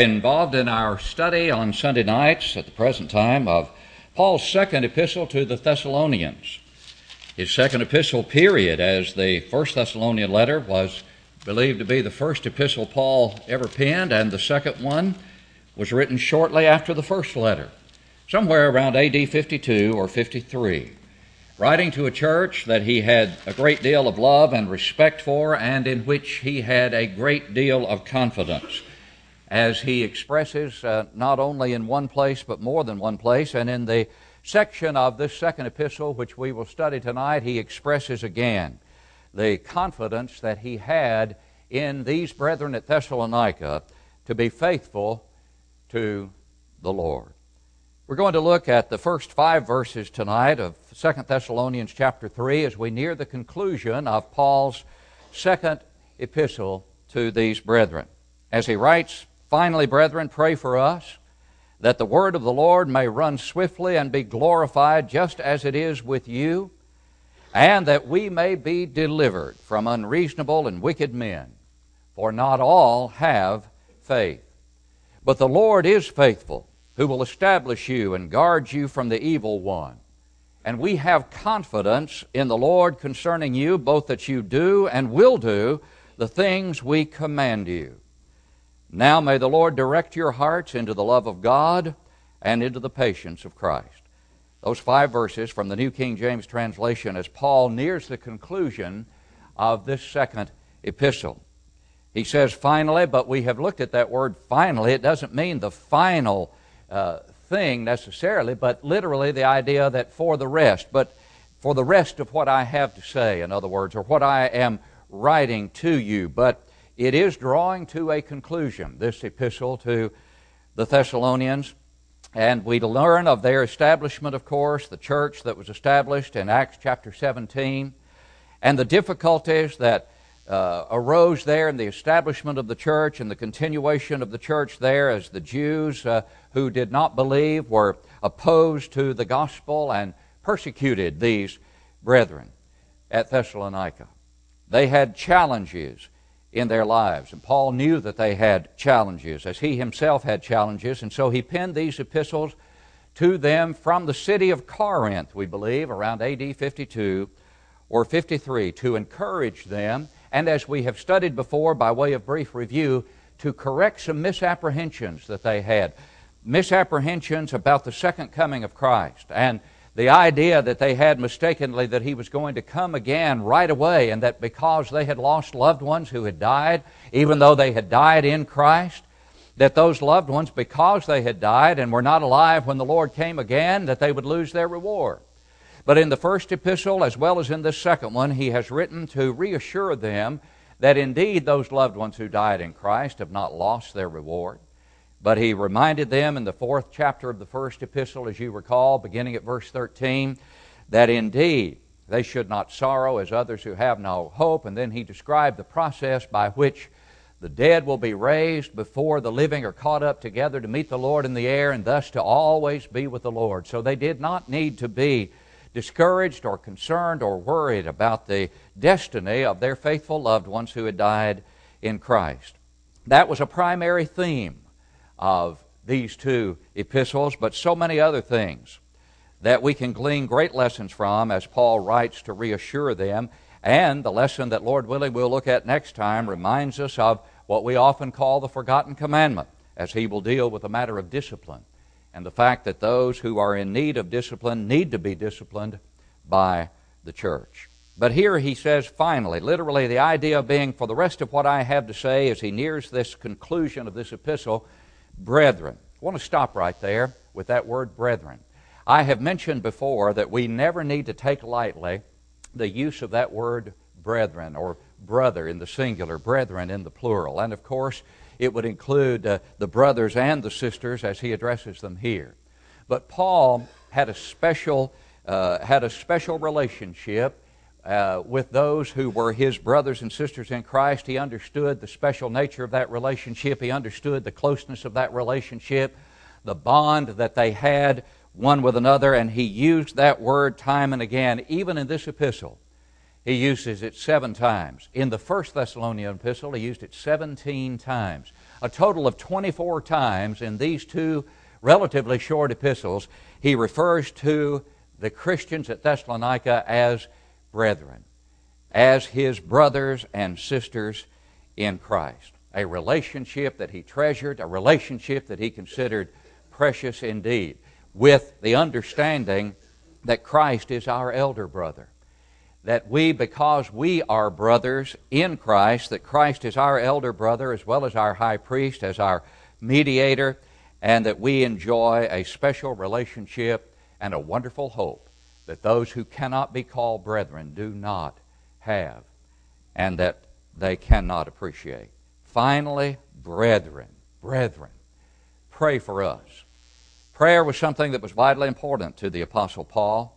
involved in our study on Sunday nights at the present time of Paul's second epistle to the Thessalonians. His second epistle, period, as the first Thessalonian letter was believed to be the first epistle Paul ever penned, and the second one was written shortly after the first letter, somewhere around AD 52 or 53. Writing to a church that he had a great deal of love and respect for, and in which he had a great deal of confidence as he expresses uh, not only in one place but more than one place. And in the section of this second epistle, which we will study tonight, he expresses again the confidence that he had in these brethren at Thessalonica to be faithful to the Lord. We're going to look at the first five verses tonight of 2 Thessalonians chapter 3 as we near the conclusion of Paul's second epistle to these brethren. As he writes, Finally, brethren, pray for us that the word of the Lord may run swiftly and be glorified just as it is with you, and that we may be delivered from unreasonable and wicked men. For not all have faith. But the Lord is faithful, who will establish you and guard you from the evil one. And we have confidence in the Lord concerning you, both that you do and will do the things we command you. Now may the Lord direct your hearts into the love of God and into the patience of Christ. Those five verses from the New King James translation as Paul nears the conclusion of this second epistle. He says, finally, but we have looked at that word finally. It doesn't mean the final uh, thing necessarily, but literally the idea that for the rest, but for the rest of what I have to say, in other words, or what I am writing to you. But it is drawing to a conclusion, this epistle to the Thessalonians. And we learn of their establishment, of course, the church that was established in Acts chapter 17, and the difficulties that uh, arose there in the establishment of the church and the continuation of the church there as the Jews uh, who did not believe were opposed to the gospel and persecuted these brethren at Thessalonica. They had challenges in their lives. And Paul knew that they had challenges, as he himself had challenges, and so he penned these epistles to them from the city of Corinth, we believe, around AD 52 or 53, to encourage them, and as we have studied before by way of brief review, to correct some misapprehensions that they had. Misapprehensions about the second coming of Christ. And the idea that they had mistakenly that he was going to come again right away, and that because they had lost loved ones who had died, even though they had died in Christ, that those loved ones, because they had died and were not alive when the Lord came again, that they would lose their reward. But in the first epistle, as well as in this second one, he has written to reassure them that indeed those loved ones who died in Christ have not lost their reward. But he reminded them in the fourth chapter of the first epistle, as you recall, beginning at verse 13, that indeed they should not sorrow as others who have no hope. And then he described the process by which the dead will be raised before the living are caught up together to meet the Lord in the air and thus to always be with the Lord. So they did not need to be discouraged or concerned or worried about the destiny of their faithful loved ones who had died in Christ. That was a primary theme of these two epistles, but so many other things that we can glean great lessons from as Paul writes to reassure them. And the lesson that, Lord willing, we'll look at next time reminds us of what we often call the forgotten commandment, as he will deal with the matter of discipline and the fact that those who are in need of discipline need to be disciplined by the church. But here he says, finally, literally, the idea being for the rest of what I have to say as he nears this conclusion of this epistle, brethren. I want to stop right there with that word brethren. I have mentioned before that we never need to take lightly the use of that word brethren or brother in the singular, brethren in the plural. And of course, it would include uh, the brothers and the sisters as he addresses them here. But Paul had a special, uh, had a special relationship uh, with those who were his brothers and sisters in Christ. He understood the special nature of that relationship. He understood the closeness of that relationship, the bond that they had one with another, and he used that word time and again, even in this epistle. He uses it seven times. In the first Thessalonian epistle, he used it 17 times. A total of 24 times in these two relatively short epistles, he refers to the Christians at Thessalonica as brethren, as his brothers and sisters in Christ. A relationship that he treasured, a relationship that he considered precious indeed, with the understanding that Christ is our elder brother. That we, because we are brothers in Christ, that Christ is our elder brother as well as our high priest, as our mediator, and that we enjoy a special relationship and a wonderful hope that those who cannot be called brethren do not have and that they cannot appreciate. Finally, brethren, brethren, pray for us. Prayer was something that was vitally important to the Apostle Paul.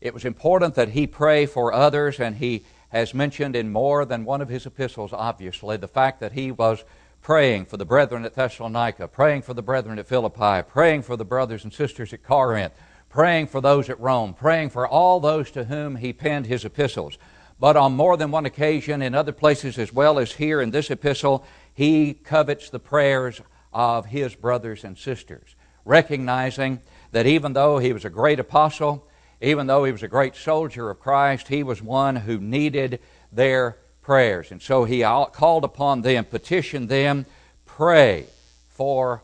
It was important that he pray for others, and he has mentioned in more than one of his epistles, obviously, the fact that he was praying for the brethren at Thessalonica, praying for the brethren at Philippi, praying for the brothers and sisters at Corinth, praying for those at Rome, praying for all those to whom he penned his epistles. But on more than one occasion, in other places as well as here in this epistle, he covets the prayers of his brothers and sisters, recognizing that even though he was a great apostle, even though he was a great soldier of Christ, he was one who needed their prayers. And so he called upon them, petitioned them, pray for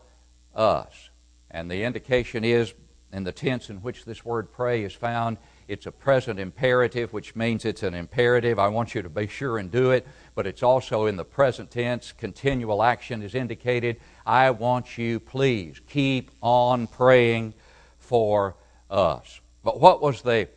us. And the indication is in the tense in which this word pray is found, it's a present imperative, which means it's an imperative. I want you to be sure and do it, but it's also in the present tense. Continual action is indicated. I want you, please, keep on praying for us. But what was the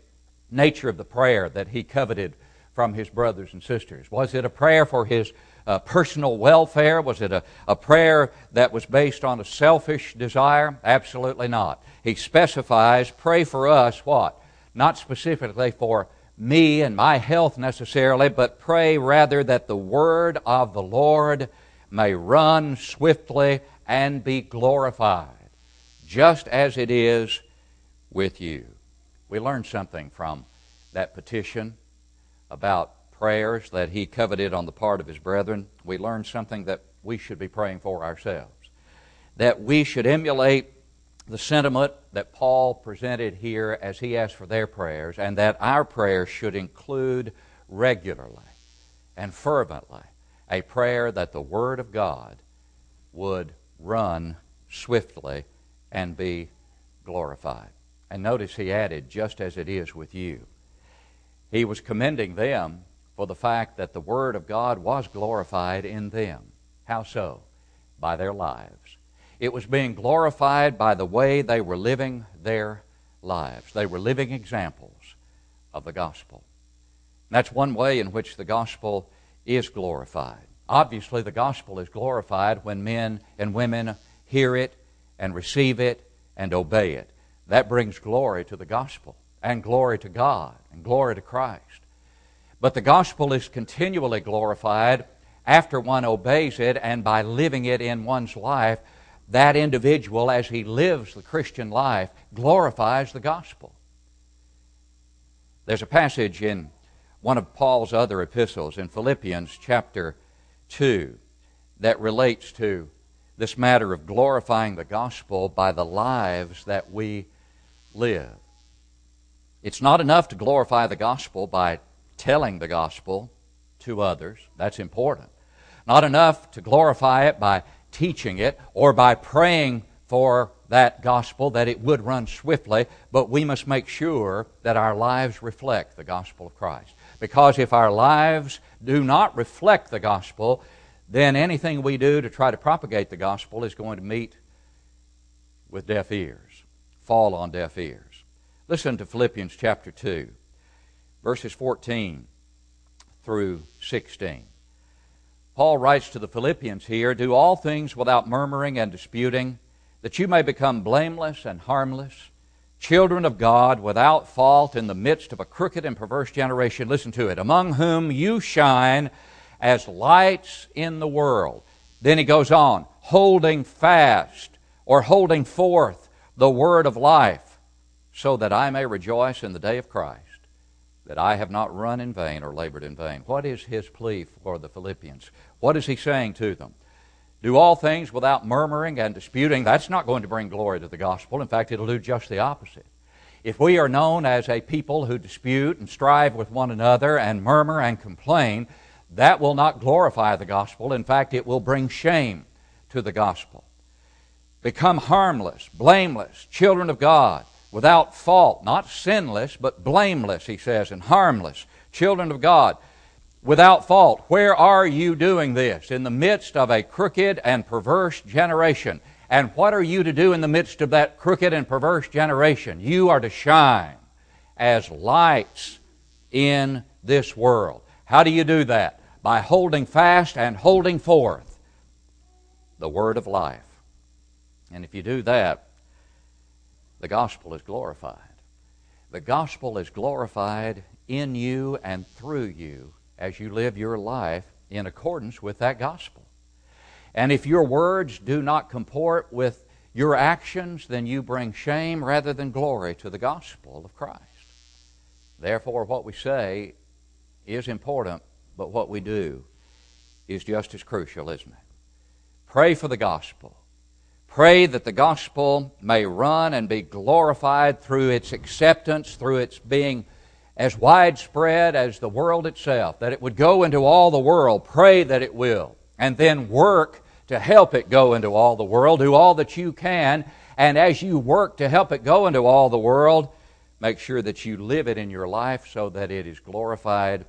nature of the prayer that he coveted from his brothers and sisters? Was it a prayer for his uh, personal welfare? Was it a, a prayer that was based on a selfish desire? Absolutely not. He specifies, pray for us what? Not specifically for me and my health necessarily, but pray rather that the word of the Lord may run swiftly and be glorified, just as it is with you. We learned something from that petition about prayers that he coveted on the part of his brethren. We learn something that we should be praying for ourselves. That we should emulate the sentiment that Paul presented here as he asked for their prayers, and that our prayers should include regularly and fervently a prayer that the Word of God would run swiftly and be glorified. And notice he added, just as it is with you. He was commending them for the fact that the Word of God was glorified in them. How so? By their lives. It was being glorified by the way they were living their lives. They were living examples of the gospel. And that's one way in which the gospel is glorified. Obviously, the gospel is glorified when men and women hear it and receive it and obey it. That brings glory to the gospel and glory to God and glory to Christ. But the gospel is continually glorified after one obeys it and by living it in one's life. That individual, as he lives the Christian life, glorifies the gospel. There's a passage in one of Paul's other epistles, in Philippians chapter 2, that relates to this matter of glorifying the gospel by the lives that we live. It's not enough to glorify the gospel by telling the gospel to others. That's important. Not enough to glorify it by teaching it or by praying for that gospel that it would run swiftly, but we must make sure that our lives reflect the gospel of Christ. Because if our lives do not reflect the gospel, then anything we do to try to propagate the gospel is going to meet with deaf ears, fall on deaf ears. Listen to Philippians chapter 2, verses 14 through 16. Paul writes to the Philippians here Do all things without murmuring and disputing, that you may become blameless and harmless, children of God without fault in the midst of a crooked and perverse generation. Listen to it. Among whom you shine as lights in the world. Then he goes on, holding fast or holding forth the word of life so that I may rejoice in the day of Christ, that I have not run in vain or labored in vain. What is his plea for the Philippians? What is he saying to them? do all things without murmuring and disputing, that's not going to bring glory to the gospel. In fact, it'll do just the opposite. If we are known as a people who dispute and strive with one another and murmur and complain, that will not glorify the gospel. In fact, it will bring shame to the gospel. Become harmless, blameless, children of God, without fault, not sinless, but blameless, he says, and harmless, children of God without fault. Where are you doing this? In the midst of a crooked and perverse generation. And what are you to do in the midst of that crooked and perverse generation? You are to shine as lights in this world. How do you do that? By holding fast and holding forth the word of life. And if you do that, the gospel is glorified. The gospel is glorified in you and through you as you live your life in accordance with that gospel. And if your words do not comport with your actions, then you bring shame rather than glory to the gospel of Christ. Therefore, what we say is important, but what we do is just as crucial, isn't it? Pray for the gospel. Pray that the gospel may run and be glorified through its acceptance, through its being as widespread as the world itself, that it would go into all the world. Pray that it will. And then work to help it go into all the world. Do all that you can. And as you work to help it go into all the world, make sure that you live it in your life so that it is glorified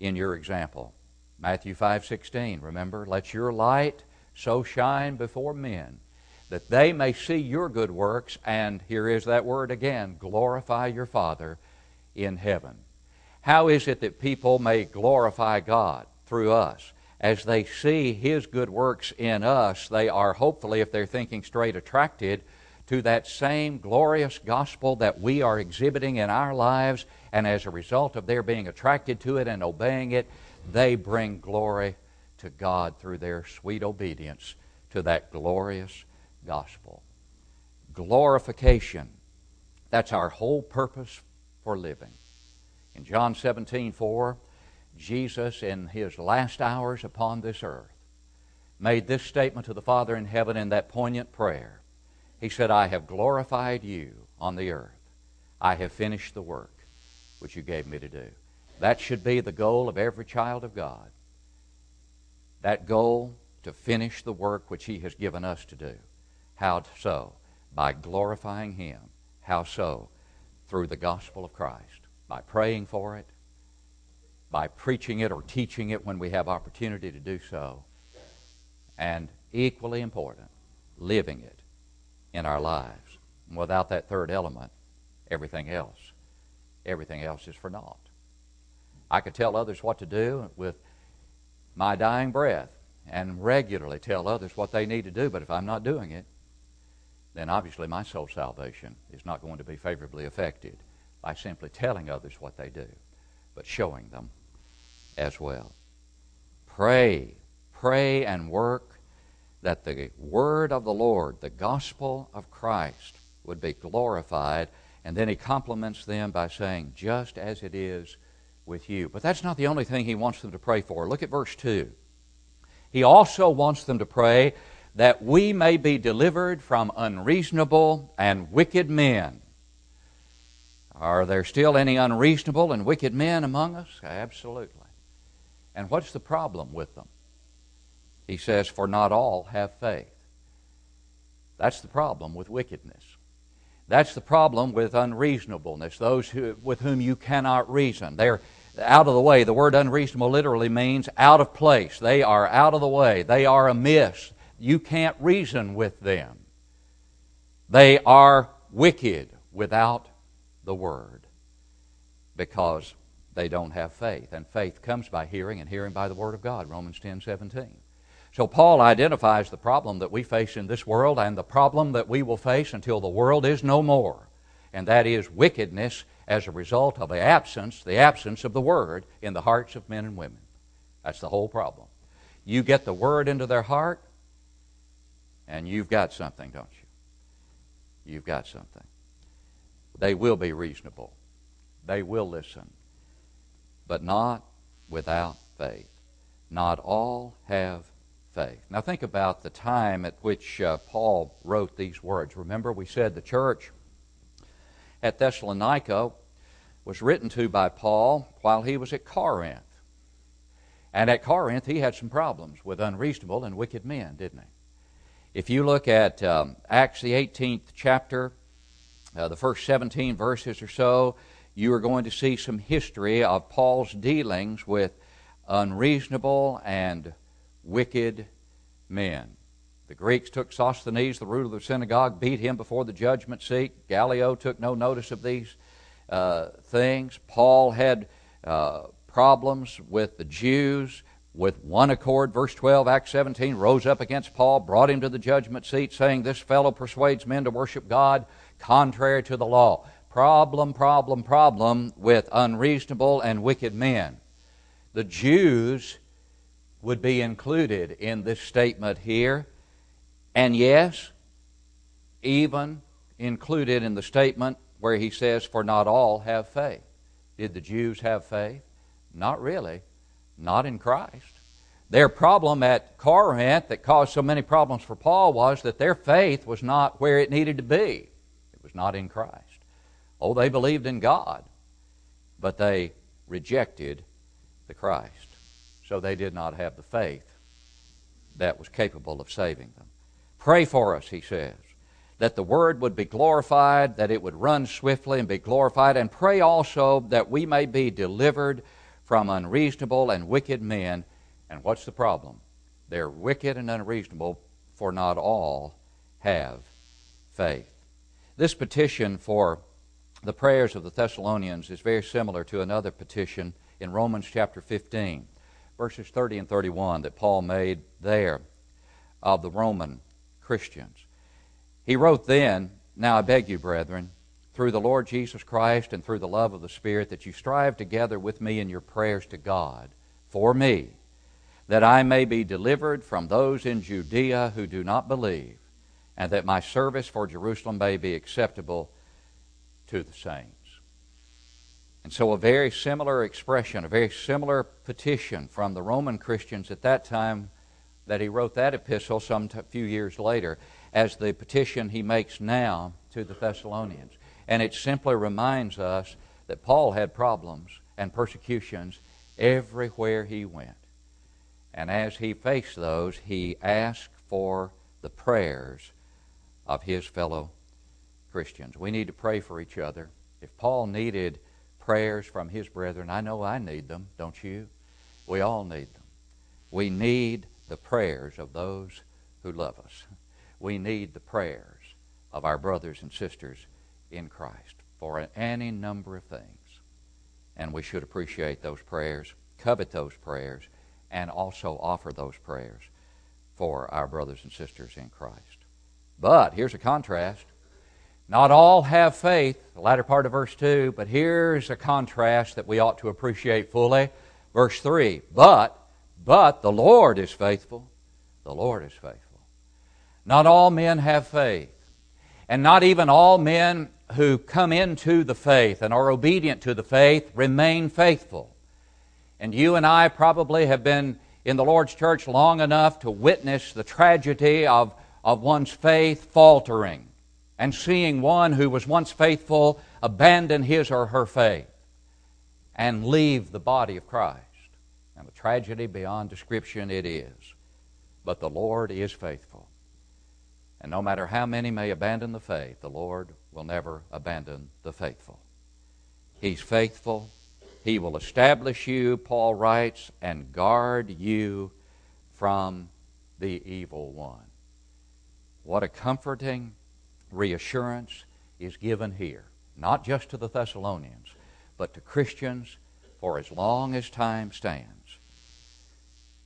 in your example. Matthew 5:16 remember let your light so shine before men that they may see your good works and here is that word again glorify your father in heaven. How is it that people may glorify God through us? As they see His good works in us, they are hopefully, if they're thinking straight, attracted to that same glorious gospel that we are exhibiting in our lives, and as a result of their being attracted to it and obeying it, they bring glory to God through their sweet obedience to that glorious gospel. Glorification. That's our whole purpose for living. In John 17 4, Jesus, in his last hours upon this earth, made this statement to the Father in heaven in that poignant prayer. He said, I have glorified you on the earth. I have finished the work which you gave me to do. That should be the goal of every child of God. That goal to finish the work which He has given us to do. How so? By glorifying Him. How so? through the gospel of Christ, by praying for it, by preaching it or teaching it when we have opportunity to do so, and equally important, living it in our lives. And without that third element, everything else, everything else is for naught. I could tell others what to do with my dying breath and regularly tell others what they need to do, but if I'm not doing it, then obviously my soul salvation is not going to be favorably affected by simply telling others what they do, but showing them as well. Pray, pray and work that the word of the Lord, the gospel of Christ, would be glorified. And then he compliments them by saying, just as it is with you. But that's not the only thing he wants them to pray for. Look at verse 2. He also wants them to pray that we may be delivered from unreasonable and wicked men. Are there still any unreasonable and wicked men among us? Absolutely. And what's the problem with them? He says, For not all have faith. That's the problem with wickedness. That's the problem with unreasonableness, those who, with whom you cannot reason. They're out of the way. The word unreasonable literally means out of place. They are out of the way. They are amiss you can't reason with them. They are wicked without the Word because they don't have faith. And faith comes by hearing, and hearing by the Word of God, Romans 10 17. So Paul identifies the problem that we face in this world and the problem that we will face until the world is no more, and that is wickedness as a result of the absence, the absence of the Word in the hearts of men and women. That's the whole problem. You get the Word into their heart, and you've got something, don't you? You've got something. They will be reasonable. They will listen. But not without faith. Not all have faith. Now, think about the time at which uh, Paul wrote these words. Remember, we said the church at Thessalonica was written to by Paul while he was at Corinth. And at Corinth, he had some problems with unreasonable and wicked men, didn't he? If you look at um, Acts, the 18th chapter, uh, the first 17 verses or so, you are going to see some history of Paul's dealings with unreasonable and wicked men. The Greeks took Sosthenes, the ruler of the synagogue, beat him before the judgment seat. Gallio took no notice of these uh, things. Paul had uh, problems with the Jews with one accord. Verse 12, Acts 17, rose up against Paul, brought him to the judgment seat, saying, This fellow persuades men to worship God contrary to the law. Problem, problem, problem with unreasonable and wicked men. The Jews would be included in this statement here. And yes, even included in the statement where he says, For not all have faith. Did the Jews have faith? Not really. Not in Christ. Their problem at Corinth that caused so many problems for Paul was that their faith was not where it needed to be. It was not in Christ. Oh, they believed in God, but they rejected the Christ. So they did not have the faith that was capable of saving them. Pray for us, he says, that the word would be glorified, that it would run swiftly and be glorified, and pray also that we may be delivered from unreasonable and wicked men. And what's the problem? They're wicked and unreasonable, for not all have faith. This petition for the prayers of the Thessalonians is very similar to another petition in Romans chapter 15 verses 30 and 31 that Paul made there of the Roman Christians. He wrote then, Now I beg you, brethren, through the Lord Jesus Christ and through the love of the Spirit, that you strive together with me in your prayers to God for me, that I may be delivered from those in Judea who do not believe, and that my service for Jerusalem may be acceptable to the saints. And so, a very similar expression, a very similar petition from the Roman Christians at that time that he wrote that epistle some t- few years later as the petition he makes now to the Thessalonians. And it simply reminds us that Paul had problems and persecutions everywhere he went. And as he faced those, he asked for the prayers of his fellow Christians. We need to pray for each other. If Paul needed prayers from his brethren. I know I need them, don't you? We all need them. We need the prayers of those who love us. We need the prayers of our brothers and sisters in Christ for any number of things. And we should appreciate those prayers, covet those prayers, and also offer those prayers for our brothers and sisters in Christ. But here's a contrast not all have faith, the latter part of verse 2, but here's a contrast that we ought to appreciate fully. Verse 3 But, but the Lord is faithful. The Lord is faithful. Not all men have faith, and not even all men who come into the faith and are obedient to the faith remain faithful. And you and I probably have been in the Lord's church long enough to witness the tragedy of, of one's faith faltering and seeing one who was once faithful abandon his or her faith and leave the body of Christ. And a tragedy beyond description it is. But the Lord is faithful. And no matter how many may abandon the faith, the Lord will never abandon the faithful. He's faithful. He will establish you, Paul writes, and guard you from the evil one. What a comforting reassurance is given here, not just to the Thessalonians, but to Christians for as long as time stands.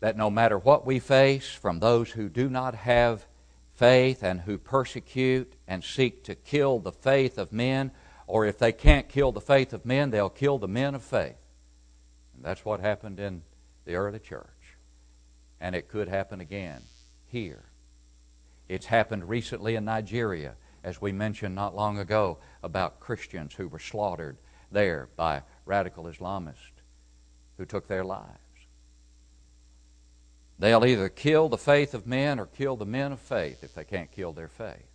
That no matter what we face from those who do not have faith and who persecute and seek to kill the faith of men, or if they can't kill the faith of men, they'll kill the men of faith. And that's what happened in the early church. And it could happen again here. It's happened recently in Nigeria as we mentioned not long ago about Christians who were slaughtered there by radical Islamists who took their lives. They'll either kill the faith of men or kill the men of faith if they can't kill their faith.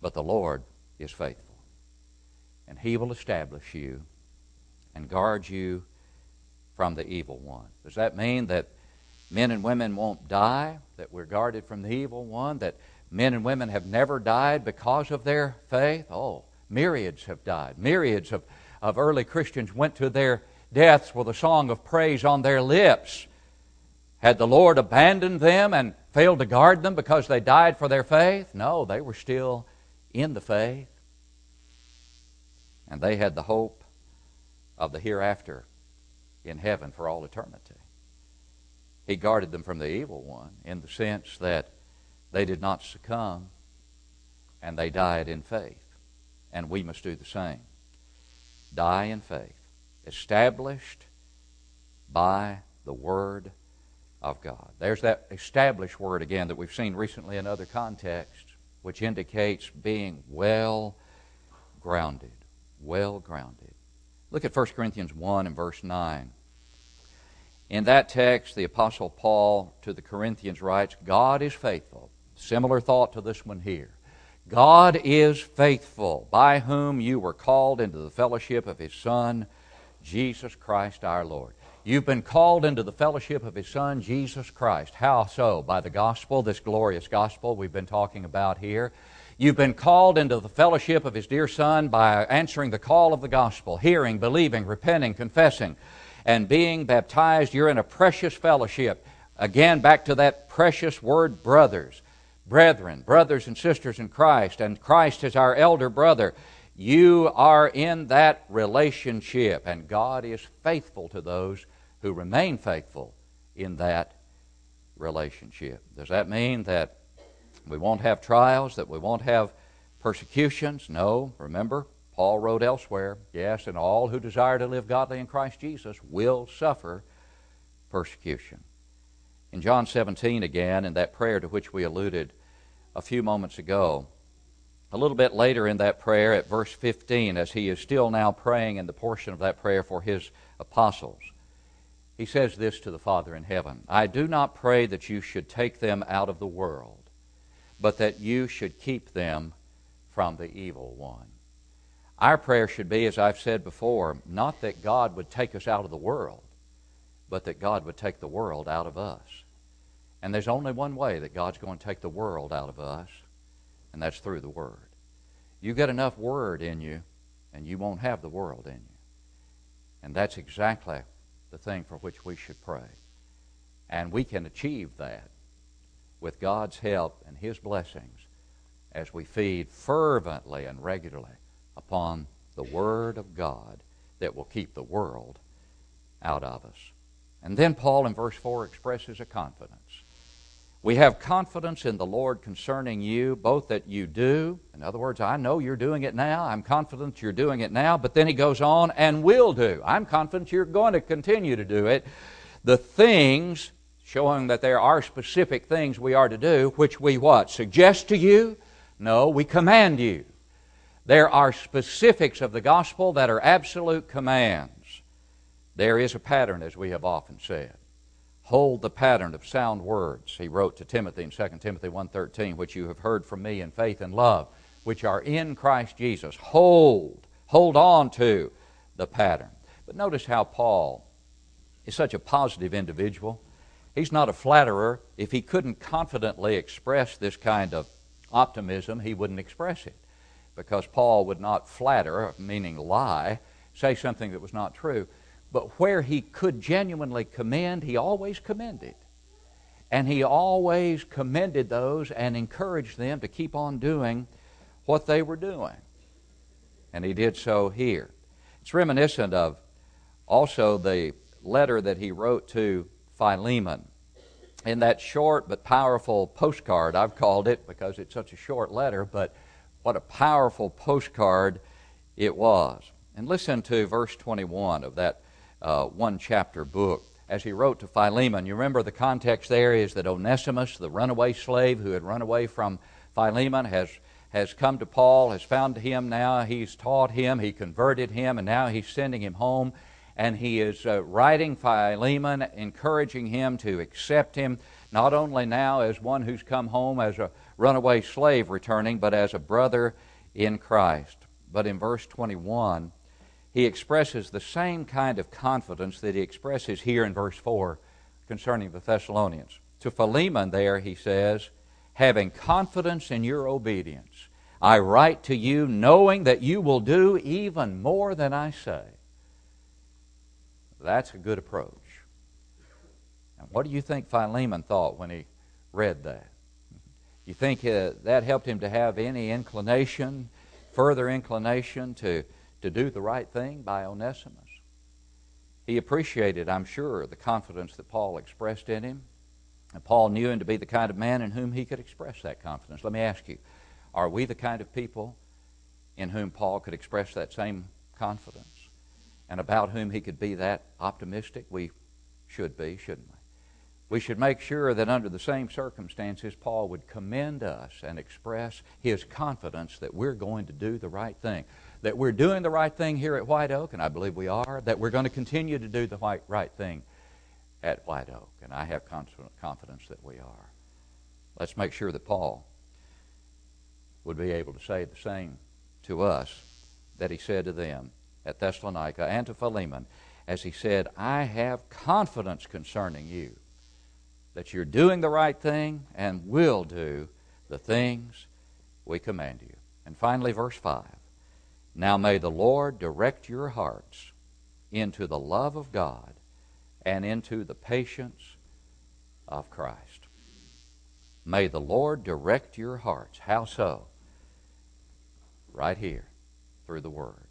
But the Lord is faithful, and He will establish you and guard you from the evil one. Does that mean that men and women won't die, that we're guarded from the evil one, that men and women have never died because of their faith? Oh, myriads have died. Myriads of, of early Christians went to their deaths with a song of praise on their lips. Had the Lord abandoned them and failed to guard them because they died for their faith? No, they were still in the faith. And they had the hope of the hereafter in heaven for all eternity. He guarded them from the evil one in the sense that they did not succumb and they died in faith. And we must do the same. Die in faith, established by the Word of God. There's that established word again that we've seen recently in other contexts, which indicates being well grounded. Well grounded. Look at 1 Corinthians 1 and verse 9. In that text, the Apostle Paul to the Corinthians writes, God is faithful. Similar thought to this one here. God is faithful, by whom you were called into the fellowship of His Son, Jesus Christ our Lord. You've been called into the fellowship of His Son, Jesus Christ. How so? By the gospel, this glorious gospel we've been talking about here. You've been called into the fellowship of His dear Son by answering the call of the gospel, hearing, believing, repenting, confessing and being baptized, you're in a precious fellowship. Again, back to that precious word, brothers, brethren, brothers and sisters in Christ, and Christ is our elder brother. You are in that relationship, and God is faithful to those who remain faithful in that relationship. Does that mean that we won't have trials, that we won't have persecutions? No. Remember, Paul wrote elsewhere, yes, and all who desire to live godly in Christ Jesus will suffer persecution. In John 17, again, in that prayer to which we alluded a few moments ago, a little bit later in that prayer, at verse 15, as he is still now praying in the portion of that prayer for his apostles, he says this to the Father in heaven I do not pray that you should take them out of the world, but that you should keep them from the evil one. Our prayer should be, as I've said before, not that God would take us out of the world, but that God would take the world out of us. And there's only one way that God's going to take the world out of us, and that's through the Word. You get enough Word in you, and you won't have the world in you. And that's exactly the thing for which we should pray. And we can achieve that with God's help and His blessings as we feed fervently and regularly upon the Word of God that will keep the world out of us. And then Paul in verse 4 expresses a confidence. We have confidence in the Lord concerning you, both that you do. In other words, I know you're doing it now. I'm confident you're doing it now. But then he goes on and will do. I'm confident you're going to continue to do it. The things, showing that there are specific things we are to do, which we what? Suggest to you? No, we command you. There are specifics of the gospel that are absolute commands. There is a pattern, as we have often said. Hold the pattern of sound words, he wrote to Timothy in 2 Timothy 1.13, which you have heard from me in faith and love, which are in Christ Jesus. Hold, hold on to the pattern. But notice how Paul is such a positive individual. He's not a flatterer. If he couldn't confidently express this kind of optimism, he wouldn't express it because Paul would not flatter, meaning lie, say something that was not true. But where he could genuinely commend, he always commended. And he always commended those and encouraged them to keep on doing what they were doing. And he did so here. It's reminiscent of also the letter that he wrote to Philemon. In that short but powerful postcard, I've called it because it's such a short letter, but what a powerful postcard it was. And listen to verse 21 of that uh, one chapter book. As he wrote to Philemon, you remember the context there is that Onesimus, the runaway slave who had run away from Philemon, has, has come to Paul, has found him now, he's taught him, he converted him, and now he's sending him home. and he is uh, writing Philemon, encouraging him to accept him, not only now as one who's come home as a runaway slave returning, but as a brother in Christ. But in verse 21, he expresses the same kind of confidence that he expresses here in verse 4 concerning the Thessalonians. To Philemon, there, he says, having confidence in your obedience, I write to you knowing that you will do even more than I say. That's a good approach. And what do you think Philemon thought when he read that? You think uh, that helped him to have any inclination, further inclination to, to do the right thing by Onesimus? He appreciated, I'm sure, the confidence that Paul expressed in him. And Paul knew him to be the kind of man in whom he could express that confidence. Let me ask you, are we the kind of people in whom Paul could express that same confidence? And about whom he could be that optimistic? We should be, shouldn't we? We should make sure that under the same circumstances, Paul would commend us and express his confidence that we're going to do the right thing. That we're doing the right thing here at White Oak, and I believe we are. That we're going to continue to do the right thing at White Oak, and I have confidence that we are. Let's make sure that Paul would be able to say the same to us that he said to them at Thessalonica and to Philemon, as he said, I have confidence concerning you that you're doing the right thing and will do the things we command you. And finally, verse 5 Now may the Lord direct your hearts into the love of God and into the patience of Christ. May the Lord direct your hearts. How so? Right here, through the Word.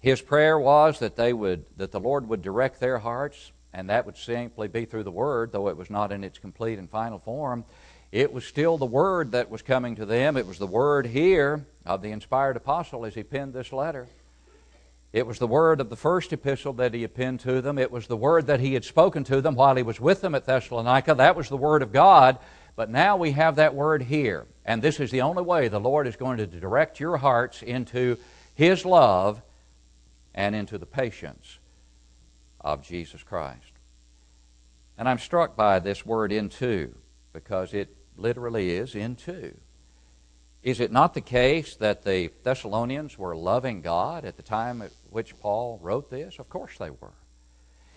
His prayer was that they would that the Lord would direct their hearts and that would simply be through the Word, though it was not in its complete and final form. It was still the Word that was coming to them. It was the Word here of the inspired apostle as he penned this letter. It was the word of the first epistle that he had penned to them. It was the word that he had spoken to them while he was with them at Thessalonica. That was the word of God. But now we have that word here. And this is the only way the Lord is going to direct your hearts into his love and into the patience of Jesus Christ. And I'm struck by this word into because it literally is into. Is it not the case that the Thessalonians were loving God at the time at which Paul wrote this? Of course they were.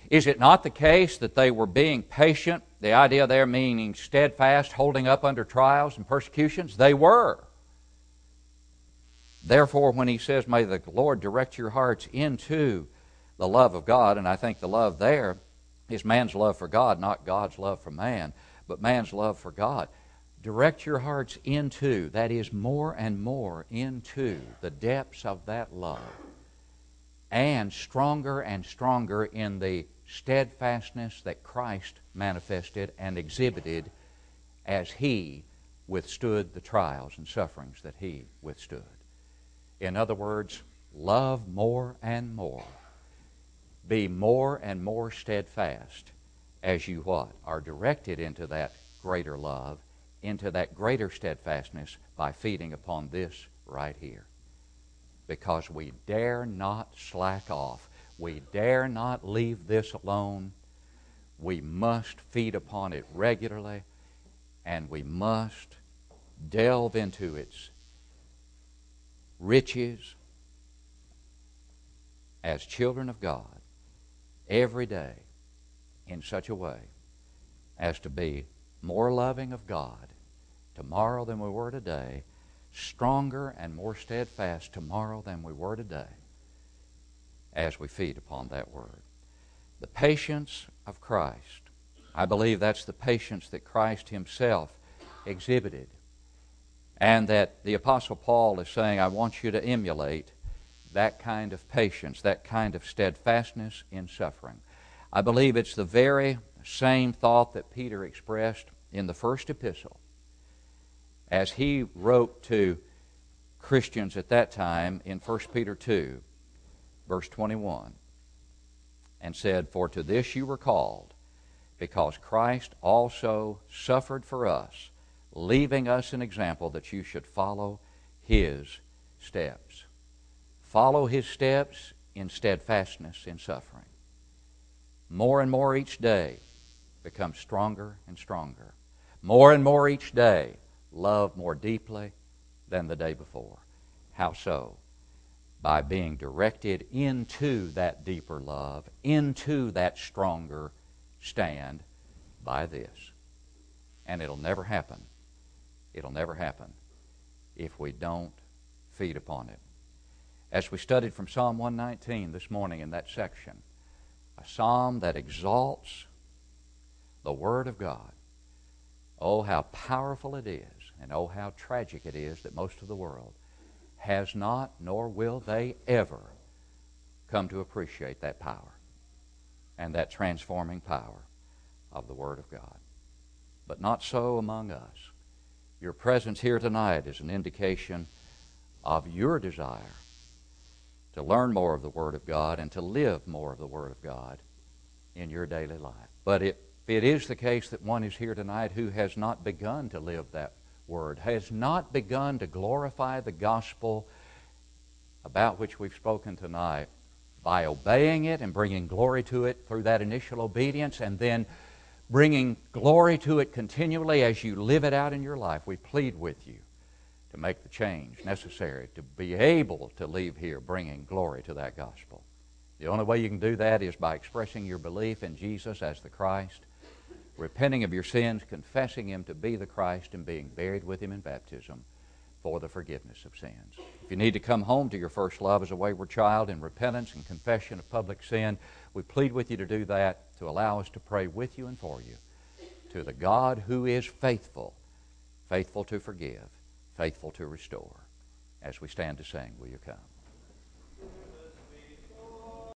Is it not the case that they were being patient? The idea there meaning steadfast, holding up under trials and persecutions? They were. Therefore, when he says, May the Lord direct your hearts into the love of God, and I think the love there is man's love for God, not God's love for man, but man's love for God. Direct your hearts into, that is, more and more into the depths of that love, and stronger and stronger in the steadfastness that Christ manifested and exhibited as he withstood the trials and sufferings that he withstood. In other words, love more and more be more and more steadfast as you what? Are directed into that greater love, into that greater steadfastness by feeding upon this right here. Because we dare not slack off. We dare not leave this alone. We must feed upon it regularly, and we must delve into its riches as children of God every day in such a way as to be more loving of God tomorrow than we were today, stronger and more steadfast tomorrow than we were today as we feed upon that word. The patience of Christ. I believe that's the patience that Christ himself exhibited. And that the Apostle Paul is saying, I want you to emulate that kind of patience, that kind of steadfastness in suffering. I believe it's the very same thought that Peter expressed in the first epistle as he wrote to Christians at that time in 1 Peter 2, verse 21, and said, For to this you were called, because Christ also suffered for us, leaving us an example that you should follow his steps follow his steps in steadfastness in suffering. More and more each day, become stronger and stronger. More and more each day, love more deeply than the day before. How so? By being directed into that deeper love, into that stronger stand by this. And it'll never happen. It'll never happen if we don't feed upon it. As we studied from Psalm 119 this morning in that section, a psalm that exalts the Word of God. Oh, how powerful it is, and oh, how tragic it is that most of the world has not, nor will they ever come to appreciate that power and that transforming power of the Word of God. But not so among us. Your presence here tonight is an indication of your desire to learn more of the Word of God and to live more of the Word of God in your daily life. But it it is the case that one is here tonight who has not begun to live that word, has not begun to glorify the gospel about which we've spoken tonight by obeying it and bringing glory to it through that initial obedience and then bringing glory to it continually as you live it out in your life. We plead with you to make the change necessary to be able to leave here bringing glory to that gospel. The only way you can do that is by expressing your belief in Jesus as the Christ repenting of your sins, confessing Him to be the Christ, and being buried with Him in baptism for the forgiveness of sins. If you need to come home to your first love as a wayward child in repentance and confession of public sin, we plead with you to do that, to allow us to pray with you and for you to the God who is faithful, faithful to forgive, faithful to restore. As we stand to sing, will you come?